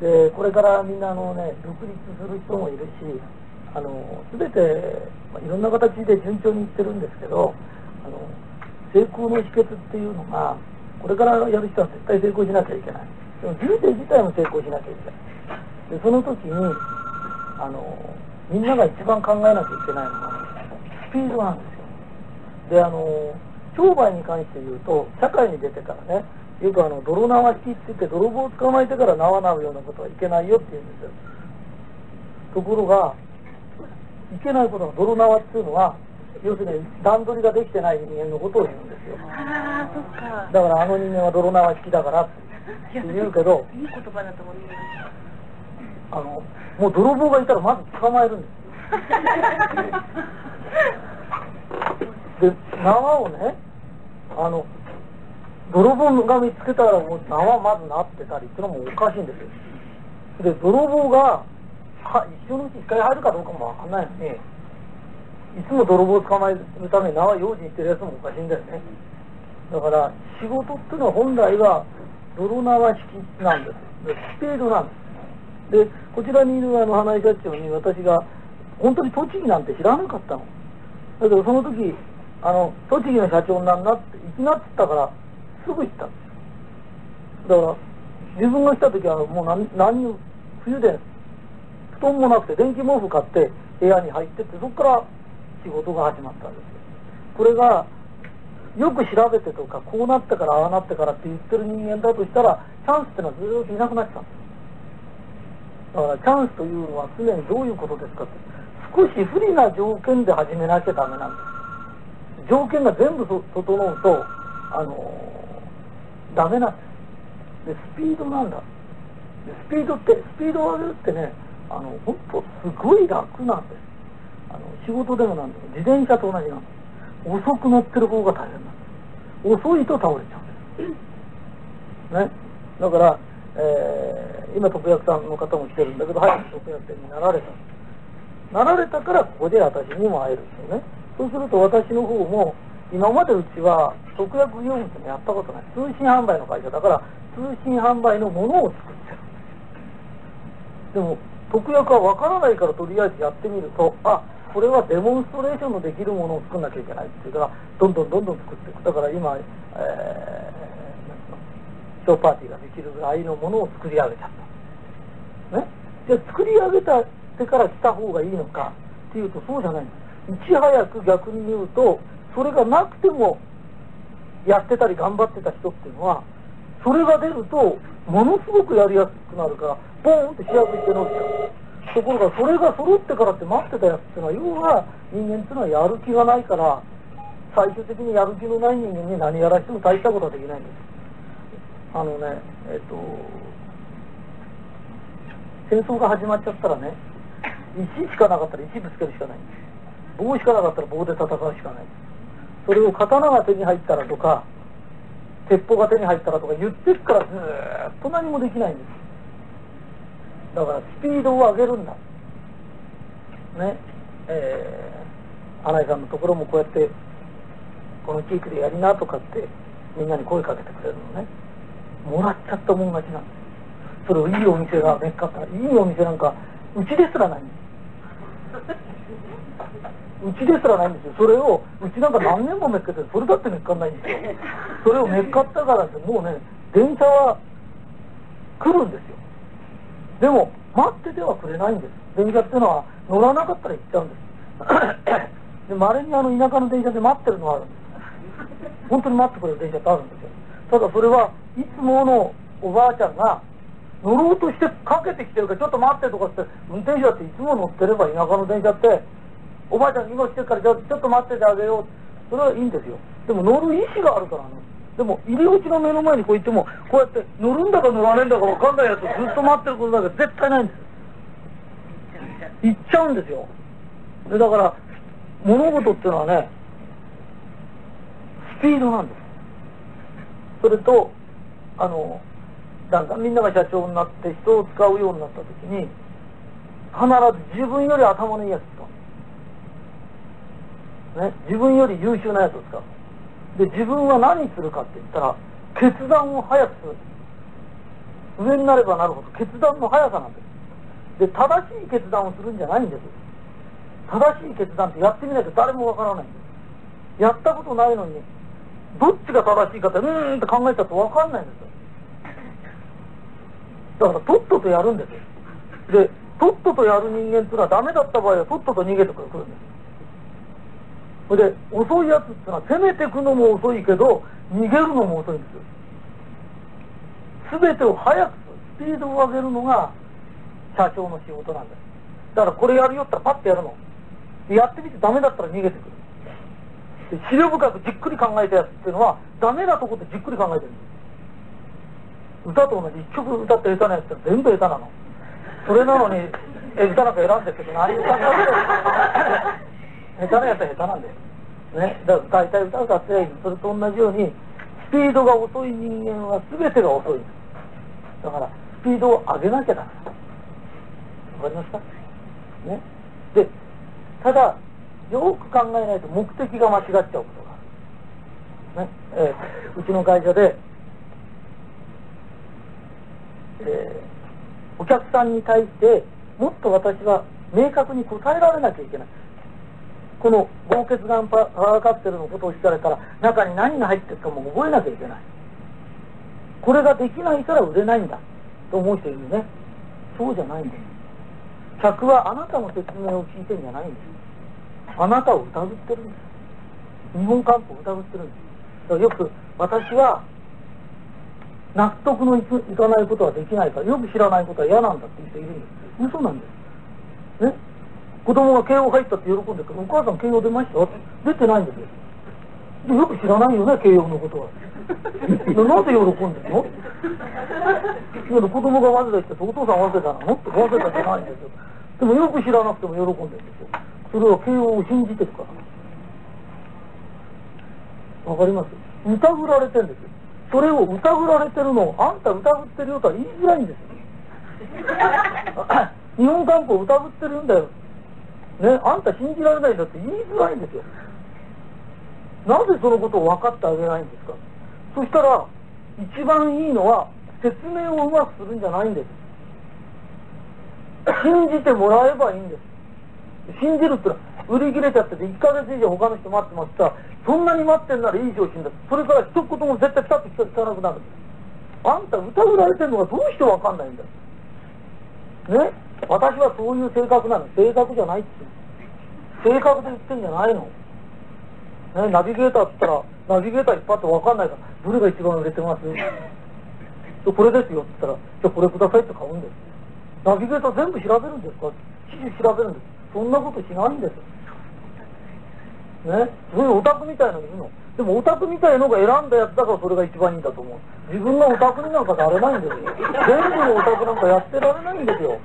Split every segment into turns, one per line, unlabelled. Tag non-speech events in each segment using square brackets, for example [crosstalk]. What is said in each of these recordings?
でこれからみんなあの、ね、独立する人もいるしあの全て、まあ、いろんな形で順調にいってるんですけどあの成功の秘訣っていうのがこれからやる人は絶対成功しなきゃいけない。でも人生自体も成功しなきゃいけない。でその時にあのみんなが一番考えなきゃいけないのは、ね、スピードなんですよ。であの商売に関して言うと社会に出てからねよくあの泥縄式って言って泥棒を捕まえてから縄縄うようなことはいけないよって言うんですよ。ところがいけないことの泥縄っていうのは要するに段取りができてない人間のことを言うんですよ。
ああそっか。
だからあの人間は泥縄式だからって言うけど
いい言葉だと思います
あのもう泥棒がいたらまず捕まえるんです。よ [laughs] で縄をねあの泥棒が見つけたらもう縄まずなってたりっていうのもおかしいんですよ。で泥棒が一生のうち一回入るかどうかもわかんないのにいつも泥棒を捕まえるために縄用心してるやつもおかしいんだよね。だから仕事っていうのは本来は泥縄式なんです。でスピードなんです。でこちらにいるあの花井社長に私が本当に栃木なんて知らなかったの。だけどその時あの栃木の社長なんなって行きなって言ったからすぐ行ったんですだから自分が来た時はもう何何冬で布団もなくて電気毛布買って部屋に入ってってそこから仕事が始まったんですよ。これがよく調べてとかこうなってからああなってからって言ってる人間だとしたらチャンスってのはずっといなくなってたんですだからチャンスというのは常にどういうことですかって。少し不利な条件で始めなきゃダメなんです。条件が全部整うとあのダメなんですでスピードなんだ。でスピードってスピードを上げるってねあの本当すごい楽なんです。あの仕事でもなんでも自転車と同じなんです。遅く乗ってる方が大変なんです。遅いと倒れちゃうんです。ね。だから、えー、今特約さんの方も来てるんだけど早く特約店になられた。なられたからここで私にも会えるんですよね。そうすると私の方も今までうちは特約業務ってやったことない。通信販売の会社だから通信販売のものを作ってる。でも特約は分からないからとりあえずやってみるとあこれはデモンストレーションのできるものを作んなきゃいけないっていうからどんどんどんどん作っていく。だから今、えー、ショーパーティーができるぐらいのものを作り上げちゃった。ね？じゃあ作り上げたってから来た方がいいのかっていうとそうじゃないんです。いち早く逆に言うとそれがなくてもやってたり頑張ってた人っていうのはそれが出るとものすごくやりやすくなるからボーンって主役って伸びちゃうところがそれが揃ってからって待ってたやつっていうのは要は人間っていうのはやる気がないから最終的にやる気のない人間に何やらしても大したことはできないんです。あのねえっ、と戦争が始まっちゃったらね石しかなかったら石ぶつけるしかない。棒しかなかったら棒で戦うしかない。それを刀が手に入ったらとか鉄砲が手に入ったらとか言ってっからずーっと何もできないんです。だからスピードを上げるんだ。ね。えー、新井さんのところもこうやってこの地域でやりなとかってみんなに声かけてくれるのね。もらっちゃったもん勝ちなんです。それをいいお店がめっかったらいいお店なんかうちですらない。んですうちですらないんですよ。それをうちなんか何年もめっかってそれだってめっかんないんですよ。それをめっかったからってもうね電車は来るんですよ。でも待っててはくれないんです。電車っていうのは乗らなかったら行っちゃうんです。[coughs] でまれにあの田舎の電車で待ってるのはあるんです。本当に待ってくれる電車ってあるんですよ。ただそれはいつものおばあちゃんが乗ろうとしてかけてきてるからちょっと待ってとかって運転手だっていつも乗ってれば田舎の電車っておばあちゃん今来てるからちょちょっと待っててあげよう。それはいいんですよ。でも乗る意思があるからね。でも入り口の目の前にこう行ってもこうやって乗るんだか乗らねえんだか分かんないやつずっと待ってることだけ絶対ないんです。行っちゃうんですよ。でだから物事っていうのはねスピードなんです。それとあのだんだんみんなが社長になって人を使うようになった時に必ず自分より頭のいいやつ、ね、自分より優秀なやつを使うで自分は何するかって言ったら決断を早くする。上になればなるほど決断の速さなんです。で正しい決断をするんじゃないんです。正しい決断ってやってみないと誰もわからないんです。やったことないのにどっちが正しいかってうーんって考えちゃうとわかんないんですよ。だからとっととやるんです。でとっととやる人間っていうのはダメだった場合はとっとと逃げてくるんです。それで遅いやつってのは攻めていくのも遅いけど逃げるのも遅いんですよ。全てを早くスピードを上げるのが社長の仕事なんです。だからこれやるよったらパッとやるの。やってみてダメだったら逃げてくる。で資料深くじっくり考えたやつっていうのはダメなとこでじっくり考えてるんです。歌と同じ。一曲歌って下手なやつって全部下手なの。それなのにえ歌なんか選んでるけど何歌か下手なやつは下手なんですね。だから歌いたい歌を歌ってそれと同じようにスピードが遅い人間は全てが遅い。だからスピードを上げなきゃダメわかりますかね。でただよく考えないと目的が間違っちゃうことがある。ね。えーうちの会社でえーお客さんに対してもっと私は明確に答えられなきゃいけない。この防血眼パワーカプセルのことを聞かれたら中に何が入ってるかも覚えなきゃいけない。これができないから売れないんだ。と思う人いるね。そうじゃないんです客はあなたの説明を聞いてんじゃないんです。あなたを疑ってるんです。日本漢方を疑ってるんです。よく私は納得のいいかないことはできないからよく知らないことは嫌なんだって人いるんです。嘘なんです。ね？子供が慶応入ったって喜んでるけどお母さん慶応出ました？出てないんですよ。でよく知らないよね慶応のことは。[laughs] なぜ喜んでるの？子供が忘れてお父さん忘れたの？って忘れたんじゃないんですよ。でもよく知らなくても喜んでるんですよ。それは慶応を信じてるから。わかります？疑られてるんですよ。それを疑られてるのをあんた疑ってるよとは言いづらいんですよ。[laughs] 日本漢方疑ってるんだよねあんた信じられないんだって言いづらいんですよ。なぜそのことを分かってあげないんですか？そしたら一番いいのは説明をうまくするんじゃないんです。信じてもらえばいいんです。信じるってのは売り切れちゃってて1ヶ月以上他の人待ってますったらそんなに待ってんならいい商品だそれから一言も絶対ピタッと聞かなくなる。んですあんた疑われてるのがどうして分かんないんだ。ね？私はそういう性格なの。性格じゃないって。性格で言ってんじゃないの、ね、ナビゲーターって言ったらナビゲーター引っ張って分かんないからどれが一番売れてます？これですよって言ったらじゃこれくださいって買うんです。ナビゲーター全部調べるんですか？記事調べるんです。そんなことしないんです。ね？そういうオタクみたいのいるの。でもオタクみたいのが選んだやつだからそれが一番いいんだと思う。自分がオタクになんかなれないんですよ。全部のオタクなんかやってられないんですよ。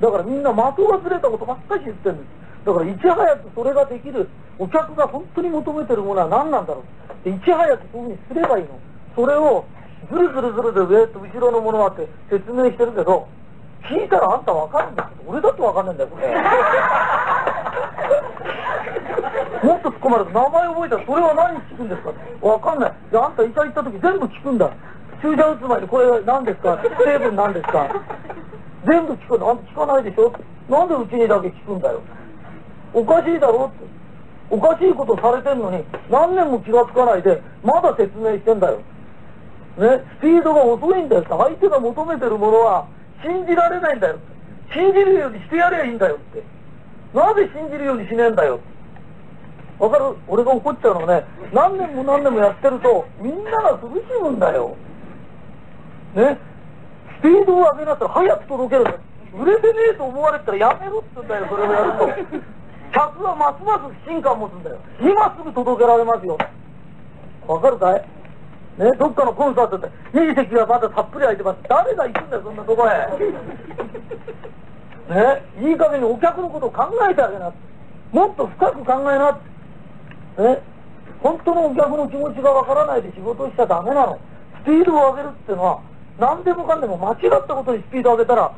だからみんな的がずれたことばっかり言ってるんです。だからいち早くそれができるお客が本当に求めてるものは何なんだろうでいち早くそういうふうにすればいいの。それをずるずるずるで上と後ろのものはって説明してるけど聞いたらあんた分かるんだけど俺だって分かんないんだよこれもっと突っ込まれる名前覚えたらそれは何に聞くんですか分かんないであんた医者行った時全部聞くんだ注射打つ前にこれ何ですか成分何ですか全部聞く。のあんた聞かないでしょ？なんでうちにだけ聞くんだよ？おかしいだろって。おかしいことされてんのに何年も気がつかないでまだ説明してんだよ。ね？スピードが遅いんだよ相手が求めてるものは信じられないんだよ信じるようにしてやればいいんだよって。なぜ信じるようにしねえんだよわかる？俺が怒っちゃうのはね何年も何年もやってるとみんなが苦しむんだよ。ね？スピードを上げなったら早く届けるんだ売れてねえと思われたらやめろって言うんだよそれをやると客はますます不信感を持つんだよ今すぐ届けられますよわかるかい？ね、どっかのコンサートで、いい席がまだたっぷり空いてます。誰が行くんだよ、そんなとこへ。ね、いい加減にお客のことを考えてあげな。もっと深く考えな。ね、本当のお客の気持ちがわからないで仕事しちゃダメなの。スピードを上げるっていうのは、何でもかんでも間違ったことにスピード上げたら、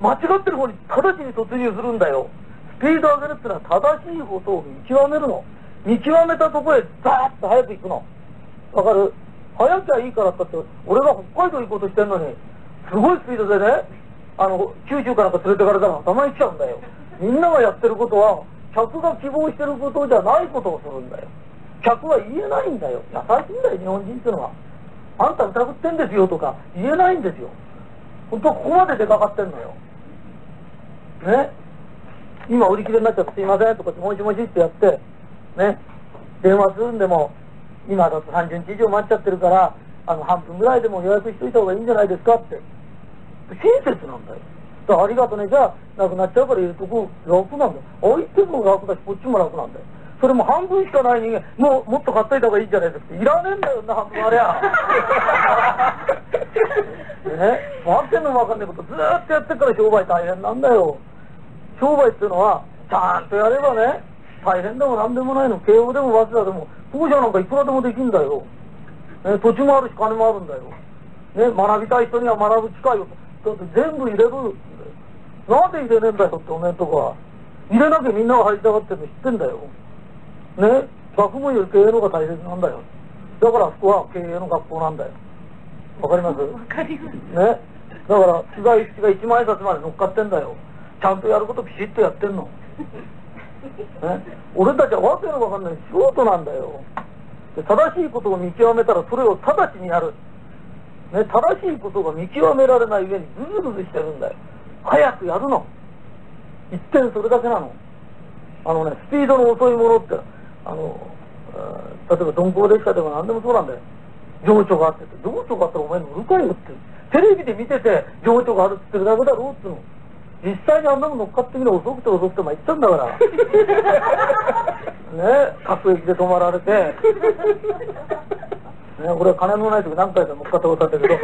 間違ってる方に直ちに突入するんだよ。スピード上げるってのは正しいことを見極めるの。見極めたとこへザーッと早く行くの。わかる？早きゃいいからったって、俺が北海道行こうとしてんのに、すごいスピードでね、あの、九州かなんか連れてかれたら頭に来ちゃうんだよ。みんながやってることは、客が希望してることじゃないことをするんだよ。客は言えないんだよ。優しいんだよ、日本人っていうのは。あんた疑ってんですよとか言えないんですよ。本当はここまで出かかってんのよ。ね？今売り切れになっちゃってすいませんとかってもしもしってやって、ね？電話するんでも、今だと30日以上待っちゃってるから、あの、半分ぐらいでも予約しといた方がいいんじゃないですかって。親切なんだよ。だありがとね、じゃあ、なくなっちゃうから言うとこ楽なんだよ。相手も楽だし、こっちも楽なんだよ。それも半分しかない人間、もうもっと買っといた方がいいんじゃないですか。いらねえんだよ、な半分ありゃ。[laughs] ね、わけのわかんないことずーっとやってから商売大変なんだよ。商売っていうのは、ちゃんとやればね、大変でもなんでもないの。慶応でも早稲田でも、当社なんかいくらでもできんだよ。ね、土地もあるし金もあるんだよ。ね、学びたい人には学ぶ機会を。だって全部入れる。なんで入れねえんだよっておめんとこは。入れなきゃみんなが入りたがってるの知ってんだよ。ね、学問より経営の方が大切なんだよ。だからあそこは経営の学校なんだよ。わかります？
わかります。
ね。だから取材一が一万円札まで乗っかってんだよ。ちゃんとやることピシッとやってんの。[laughs] ね、俺たちはわけのわかんない素人なんだよ。で正しいことを見極めたらそれを直ちにやる。ね、正しいことが見極められない上にズズズズしてるんだよ。早くやるの。一点それだけなの。あのね、スピードの遅いものって、あの、例えば鈍行列車でも何でもそうなんだよ。情緒があってて、情緒があったらお前乗るかよって。テレビで見てて情緒があるって言ってるだけだろうっての。実際にあんなの乗っかってみる遅くて遅くても言ったんだから。[laughs] ね各駅で止まられて。ね、俺は金のない時何回か乗っかったことあったけど、え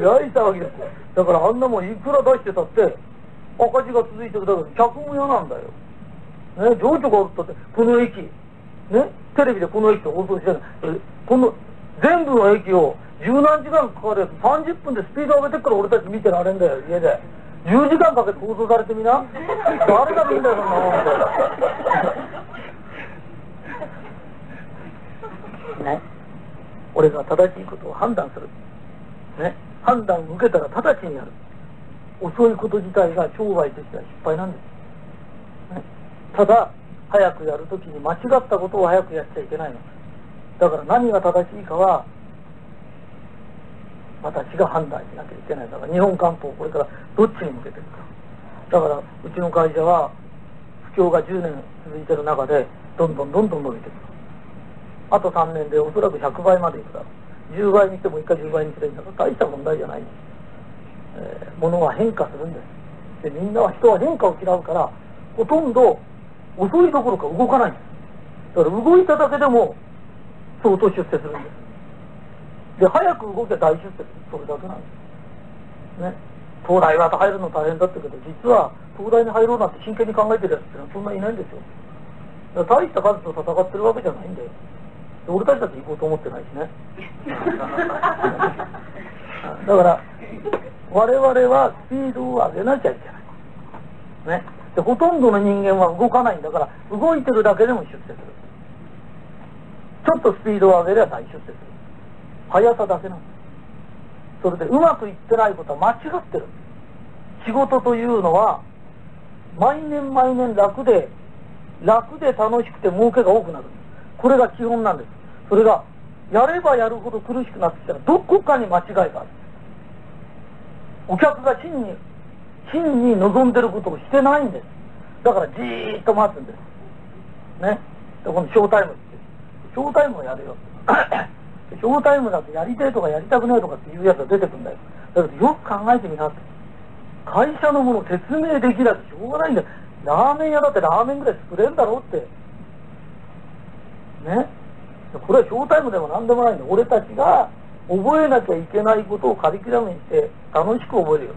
らい騒ぎです。だからあんなもんいくら出してたって、赤字が続いてるだけで客も嫌なんだよ。ね、情緒があるったって、この駅、ね、テレビでこの駅って放送してるこの全部の駅を十何時間かかるやつ30分でスピード上げてから俺たち見てられんだよ家で。10時間かけて放送されてみな。誰が見んだよそんなもん。っ [laughs] てね。俺が正しいことを判断する。ね。判断を受けたら直ちにやる。遅いこと自体が商売としては失敗なんです、ね、ただ早くやるときに間違ったことを早くやっちゃいけないの。だから何が正しいかは、私が判断しなきゃいけないだから日本官報これからどっちに向けていくか。だからうちの会社は不況が10年続いてる中でどんどんどんどん伸びていく。あと3年でおそらく100倍までいくだろう。10倍にしても1回10倍にすればいいんだ大した問題じゃないんです。えー、物は変化するんです。でみんなは人は変化を嫌うからほとんど遅いどころか動かないんです。だから動いただけでも相当出世するんです。で、早く動きゃ大出世する。それだけなんです。ね。東大は入るの大変だったけど、実は東大に入ろうなんて真剣に考えてるやつってのはそんないないんですよ。だから大した数と戦ってるわけじゃないんだよ。俺たちだって行こうと思ってないしね。だから、我々はスピードを上げなきゃいけない。ね。でほとんどの人間は動かないんだから動いてるだけでも出世する。ちょっとスピードを上げれば大出世する。速さだけなんですそれでうまくいってないことは間違ってる。仕事というのは毎年毎年楽で楽で楽しくて儲けが多くなる。これが基本なんです。それがやればやるほど苦しくなってきたらどこかに間違いがある。お客が真に真に望んでることをしてないんです。だからじーっと待つんです。ね。でこのショータイムってショータイムをやるよ [coughs] ショータイムだとやりたいとかやりたくないとかっていうやつが出てくるんだよ。だけどよく考えてみなって。会社のものを説明できなくてしょうがないんだよ。ラーメン屋だってラーメンぐらい作れんだろうって。ね。これはショータイムでも何でもないんだ。俺たちが覚えなきゃいけないことをカリキュラムにして楽しく覚えるよ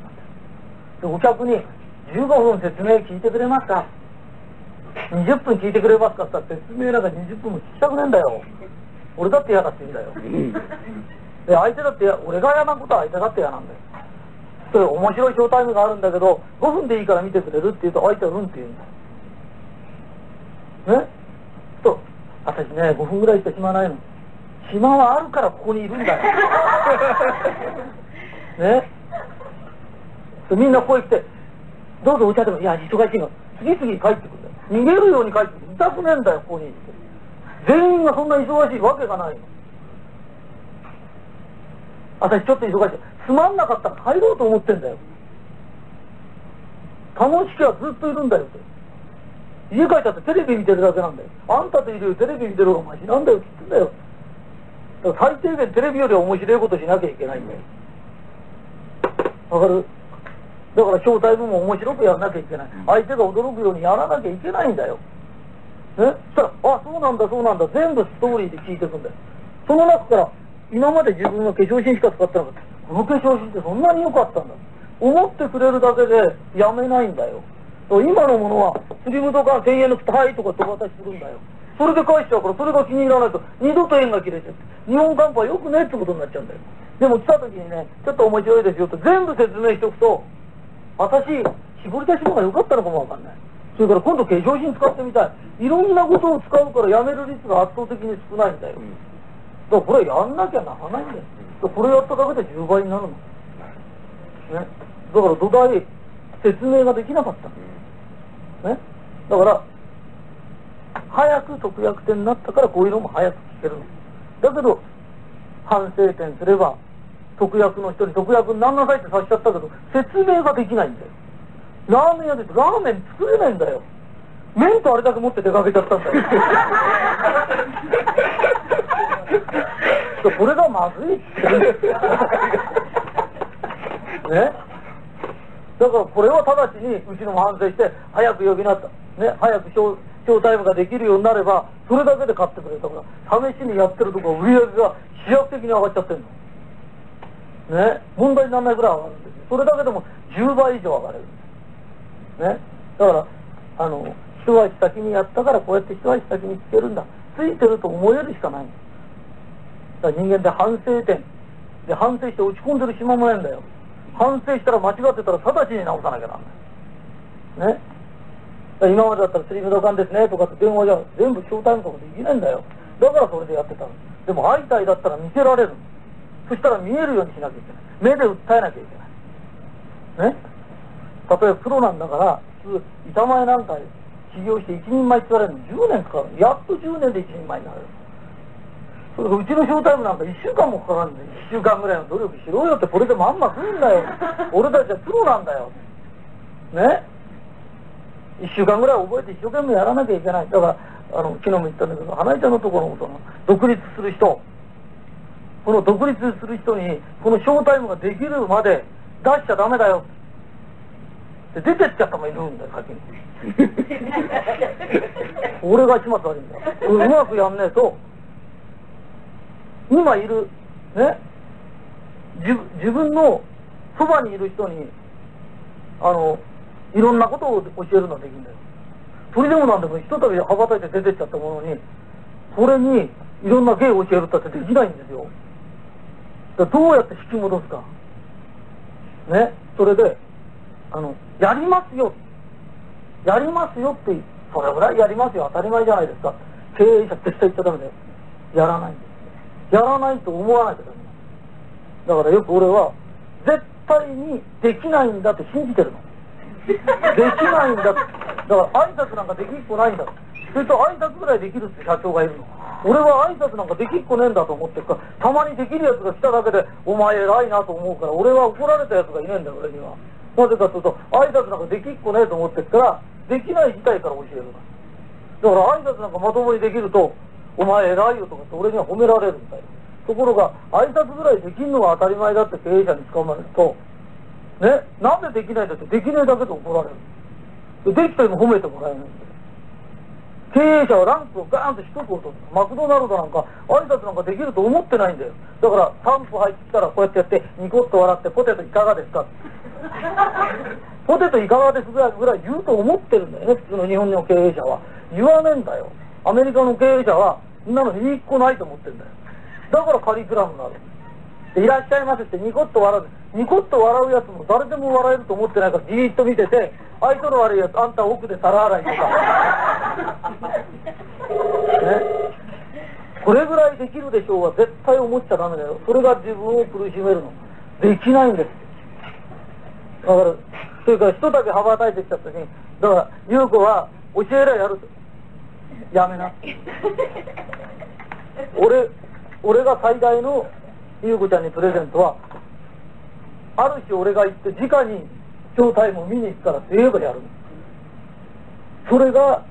でお客に15分説明聞いてくれますか？20分聞いてくれますか？って言ったら説明なんか20分も聞きたくねえんだよ。俺だって嫌だって言うんだよ。で相手だって俺が嫌なことは相手だって嫌なんだよ。それ面白いショータイムがあるんだけど5分でいいから見てくれるって言うと相手はうんって言うんだよ。ねと私ね5分ぐらいしか暇ないの。暇はあるからここにいるんだよ。[laughs] ね？でみんなこう言ってどうぞお茶でもいや忙しいの。次々帰ってくるんだよ。逃げるように帰ってくる。痛くねえんだよここに全員がそんな忙しいわけがないの。私ちょっと忙しい。つまんなかったら帰ろうと思ってんだよ。楽しきゃずっといるんだよ。って家帰ったってテレビ見てるだけなんだよ。あんたといるよテレビ見てる方がマシなんだよって言ってんだよ。だから最低限テレビより面白いことしなきゃいけないんだよ。わかる？だからショータイムも面白くやらなきゃいけない。相手が驚くようにやらなきゃいけないんだよ。ねそしたらあそうなんだそうなんだ。全部ストーリーで聞いていくんだよ。その中から今まで自分は化粧品しか使ってなかった。この化粧品ってそんなに良かったんだ。思ってくれるだけでやめないんだよ。今のものはスリムとか1000円のはいとか手渡しするんだよ。それで返しちゃうからそれが気に入らないと二度と縁が切れちゃって日本漢方はよくねってことになっちゃうんだよ。でも来た時にねちょっと面白いですよと全部説明しておくと私絞り出しの方が良かったのかもわかんない。それから今度化粧品使ってみたい。いろんなことを使うからやめる率が圧倒的に少ないんだよ、だからこれやんなきゃならないんだよ。これやっただけで10倍になるの、ね、だから土台説明ができなかった。ね。だから早く特約点になったからこういうのも早く聞けるの。だけど反省点すれば特約の人に特約になんなさいってさせちゃったけど説明ができないんだよ。ラーメン屋でラーメン作れないんだよ。麺とあれだけ持って出かけちゃったんだよ。[laughs] これがまずい。っ [laughs] てね。だからこれは直ちにうちのも反省して早く呼びなったね。早くショーショータイムができるようになればそれだけで買ってくれたから試しにやってるとこ売り上げが飛躍的に上がっちゃってるの。ね。問題にならないぐらい上がるんですよ。それだけでも10倍以上上がれる。んですね。だからあの一足先にやったからこうやって一足先に聞けるんだ。ついてると思えるしかない。だから人間で反省点。で反省して落ち込んでる暇もないんだよ。反省したら間違ってたら直ちに直さなきゃなんない。ね。今までだったらスリムドカンですねとかって電話じゃ全部ショータイムとかできないんだよ。だからそれでやってたでも会いたいだったら見せられる。そしたら見えるようにしなきゃいけない。目で訴えなきゃいけない。ね。例えばプロなんだから普通板前なんか修行して一人前って言われるの10年かかる。やっと10年で一人前になる。それうちのショータイムなんか1週間もかかるんだよ1週間ぐらいの努力しろよって。これでまんま食うんだよ。[laughs] 俺たちはプロなんだよ。ね。1週間ぐらい覚えて一生懸命やらなきゃいけない。だからあの昨日も言ったんだけど花井ちゃんのところのその独立する人この独立する人にこのショータイムができるまで出しちゃダメだよ。で出てっちゃったもいるんだよ先に。[laughs] 俺が始末悪いんだよ。うまくやんねえと今いるね？自自分のそばにいる人にあのいろんなことを教えるのはできるんだよ。それでもなんでもひとたび羽ばたいて出てっちゃったものにこれにいろんな芸を教えるったってできないんですよ。だどうやって引き戻すか。ねそれであのやりますよ。やりますよってそれぐらいやりますよ。当たり前じゃないですか。経営者絶対言っちゃダメだよ。やらないんですやらないと思わないとダメだ。からよく俺は絶対にできないんだって信じてるの。できないんだって。だから挨拶なんかできっこないんだ。それと挨拶ぐらいできるって社長がいるの。俺は挨拶なんかできっこねえんだと思ってるからたまにできるやつが来ただけでお前偉いなと思うから俺は怒られたやつがいねえんだよ俺には。なぜかというと挨拶なんかできっこねえと思ってるからできない自体から教えるだから挨拶なんかまともにできるとお前偉いよとかって俺には褒められるんだよところが挨拶ぐらいできるのが当たり前だって経営者に捕まえるとね、なんでできないんだってできないだけで怒られる。できたりも褒めてもらえないんだ経営者はランクをガーンと低く落とす。マクドナルドなんか挨拶なんかできると思ってないんだよ。だから3歩入ってきたらこうやってやってニコッと笑ってポテトいかがですか？[laughs] ポテトいかがですぐらいぐらい言うと思ってるんだよね、普通の日本の経営者は。言わねえんだよ。アメリカの経営者は、そんなの一個ないと思ってるんだよ。だからカリキュラムになる。でいらっしゃいませってニコッと笑う。ニコッと笑うやつも誰でも笑えると思ってないからじーっと見てて、相性の悪いやつ、あんた奥で皿洗いとか。[laughs] ね。これぐらいできるでしょうは絶対思っちゃダメだよ。それが自分を苦しめるの。できないんです。だから、それから人だけ羽ばたいてきた時に、だから、優子は教えりゃやると。やめな。[laughs] 俺、俺が最大の優子ちゃんにプレゼントは、ある日俺が行って直にショータイムを見に行くからって言えばやる。それが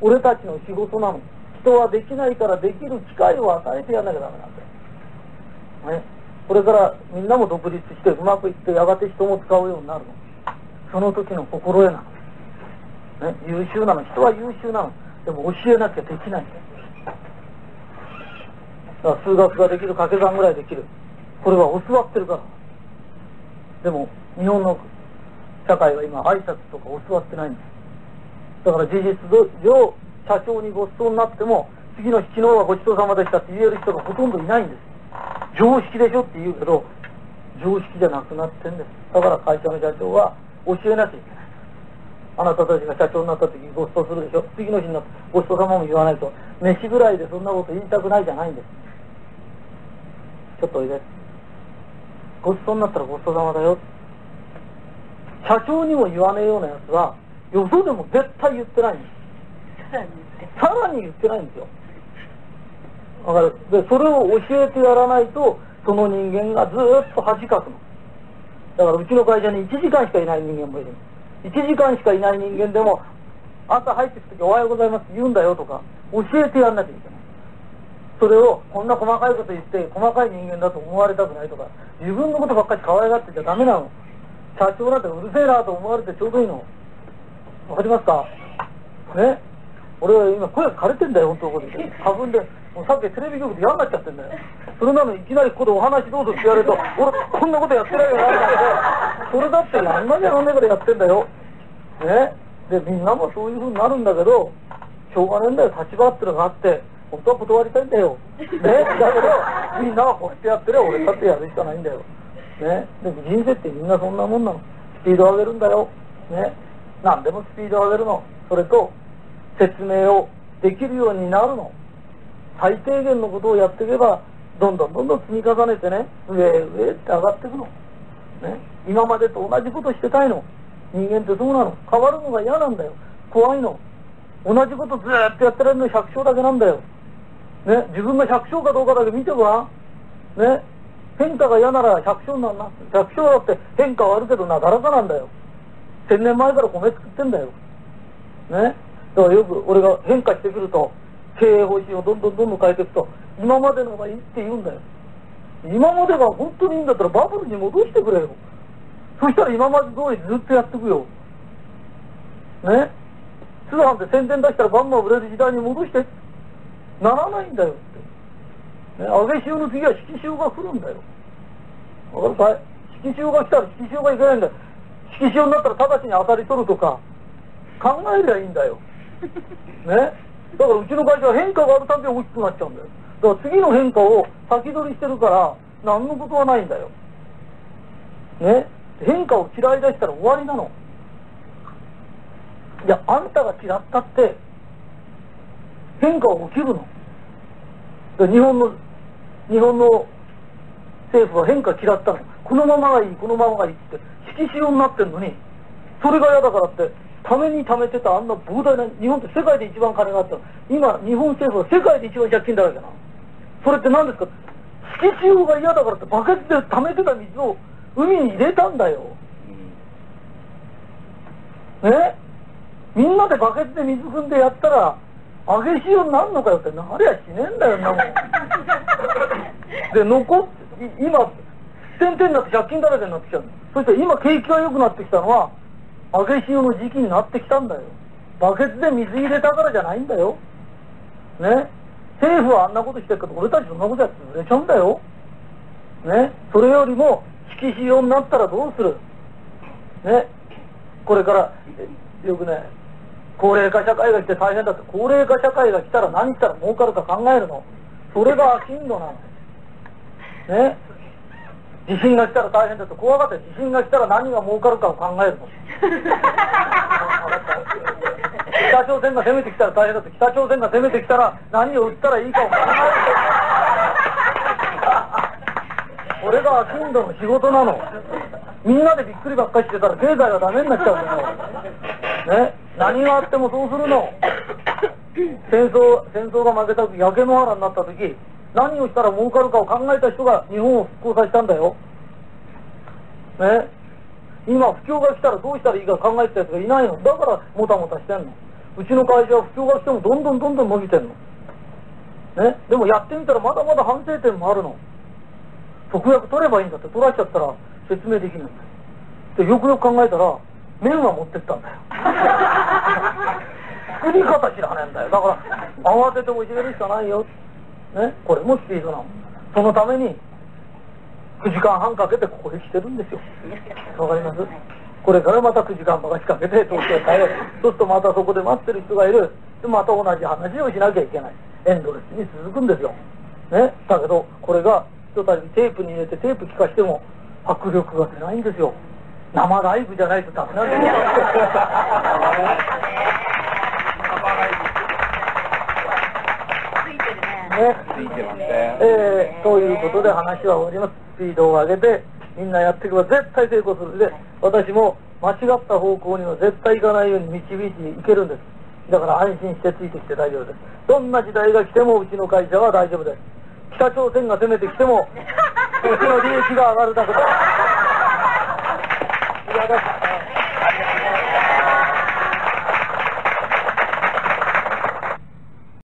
俺たちの仕事なの。人はできないからできる機会を与えてやらなきゃダメなんだよ。ね。これからみんなも独立してうまくいってやがて人も使うようになるの。その時の心得なの。ね。優秀なの。人は優秀なの。でも教えなきゃできないんだよ。だから数学ができる掛け算ぐらいできる。これは教わってるから。でも日本の社会は今挨拶とか教わってないんです。だから事実上社長にご馳走になっても次の日昨日はごちそうさまでしたって言える人がほとんどいないんです。常識でしょって言うけど常識じゃなくなってんです。だから会社の社長は教えなきゃいけない。あなたたちが社長になった時ご馳走するでしょ次の日になってごちそうさまも言わないと飯ぐらいでそんなこと言いたくないじゃないんです。ちょっとおいで。ごちそうになったらごちそうさまだよ。社長にも言わねえようなやつは、よそでも絶対言ってないんです。
さらに言って。
ないんですよ。わかる？で、それを教えてやらないと、その人間がずっと恥かくの。だからうちの会社に1時間しかいない人間もいる。1時間しかいない人間でも、朝入ってきた時おはようございますって言うんだよとか、教えてやんなきゃいけない。それをこんな細かいこと言って細かい人間だと思われたくないとか自分のことばっかり可愛がってちゃダメなの。社長なんてうるせえなと思われてちょうどいいの。わかりますか？ね？俺は今声が枯れてんだよ本当ここで花粉で。もうさっきテレビ局で嫌になっちゃってんだよ。それなのにいきなりここでお話どうぞって言われると俺こんなことやってないよなってそれだってやんなきゃなんねえからやってんだよ。ね？でみんなもそういうふうになるんだけどしょうがねえんだよ。立場ってのがあって。本当は断りたいんだよ。[laughs] ね。だけど、みんなはこうやってやってるよ。俺だってやるしかないんだよ。ね。でも人生ってみんなそんなもんなの。スピード上げるんだよ。ね。何でもスピード上げるの。それと、説明をできるようになるの。最低限のことをやっていけば、どんどんどんどん積み重ねてね、上へ上へって上がっていくの。ね。今までと同じことしてたいの。人間ってそうなの。変わるのが嫌なんだよ。怖いの。同じことずーっとやってられるの百姓だけなんだよ。ね、自分が百姓かどうかだけ見てごらん。ね、変化が嫌なら百姓なんな。百姓だって変化はあるけどなだらかなんだよ。千年前から米作ってんだよ。ね。だからよく俺が変化してくると、経営方針をどんどんどんどん変えていくと、今までのがいいって言うんだよ。今までが本当にいいんだったらバブルに戻してくれよ。そしたら今まで通りずっとやっていくよ。ね。通販で宣伝出したらバンバン売れる時代に戻して。ならないんだよって。ね、揚げ潮の次は引き潮が来るんだよ。わかるかい引き潮が来たら引き潮がいけないんだよ。引き潮になったら直ちに当たり取るとか、考えりゃいいんだよ。[laughs] ね。だからうちの会社は変化があるたびに大きくなっちゃうんだよ。だから次の変化を先取りしてるから、何のことはないんだよ。ね。変化を嫌い出したら終わりなの。いや、あんたが嫌ったって、変化は起きるの。で日本の、日本の政府は変化嫌ったの。このままがいい、このままがいいって、引き潮になってんのに、それが嫌だからって、ために貯めてたあんな膨大な、日本って世界で一番金があったの。今、日本政府は世界で一番借金だらけなの。それって何ですか？引き潮が嫌だからってバケツで貯めてた水を海に入れたんだよ。ねみんなでバケツで水汲んでやったら、揚げ潮になるのかよってなりゃしねえんだよ、んなもん。[laughs] で、残って、い今、点々になって借金だらけになってきたの。そして今景気が良くなってきたのは、揚げ潮の時期になってきたんだよ。バケツで水入れたからじゃないんだよ。ね。政府はあんなことしてるけど、俺たちそんなことやって潰れちゃうんだよ。ね。それよりも、引き潮になったらどうするね。これから、よくね、高齢化社会が来て大変だって、高齢化社会が来たら何したら儲かるか考えるの？それが進路なんです。ね？地震が来たら大変だって怖がって地震が来たら何が儲かるかを考えるの？北朝鮮が攻めてきたら大変だって北朝鮮が攻めてきたら何を売ったらいいかを考えるこれが進路の仕事なの。みんなでびっくりばっかりしてたら経済がダメになっちゃうんだよ。ね？何があってもそうするの。戦争、戦争が負けた時、焼け野原になった時、何をしたら儲かるかを考えた人が日本を復興させたんだよ。ね。今、不況が来たらどうしたらいいか考えてたやつがいないの。だから、もたもたしてんの。うちの会社は不況が来てもどんどんどんどん伸びてんの。ね。でもやってみたらまだまだ反省点もあるの。特約取ればいいんだって取らしちゃったら説明できないんだよ。で、よくよく考えたら、麺は持ってったんだよ。作り方知らねえんだよ。だから、慌ててもいじめるしかないよ。ね？これもスピードなの。そのために、9時間半かけてここへ来てるんですよ。わかります？これからまた9時間ばかしかけて東京へ帰る。そうするとまたそこで待ってる人がいる。で、また同じ話をしなきゃいけない。エンドレスに続くんですよ。ね？だけど、これが、ひとたびテープに入れてテープ聞かしても迫力が出ないんですよ。生ライブじゃないとダメなんですよ。ね。
ついてますね。
えー、ということで話は終わります。スピードを上げて、みんなやっていけば絶対成功する。で、私も間違った方向には絶対行かないように導いていけるんです。だから安心してついてきて大丈夫です。どんな時代が来てもうちの会社は大丈夫です。北朝鮮が攻めてきても、[laughs] うちの利益が上がるだけで。ございま。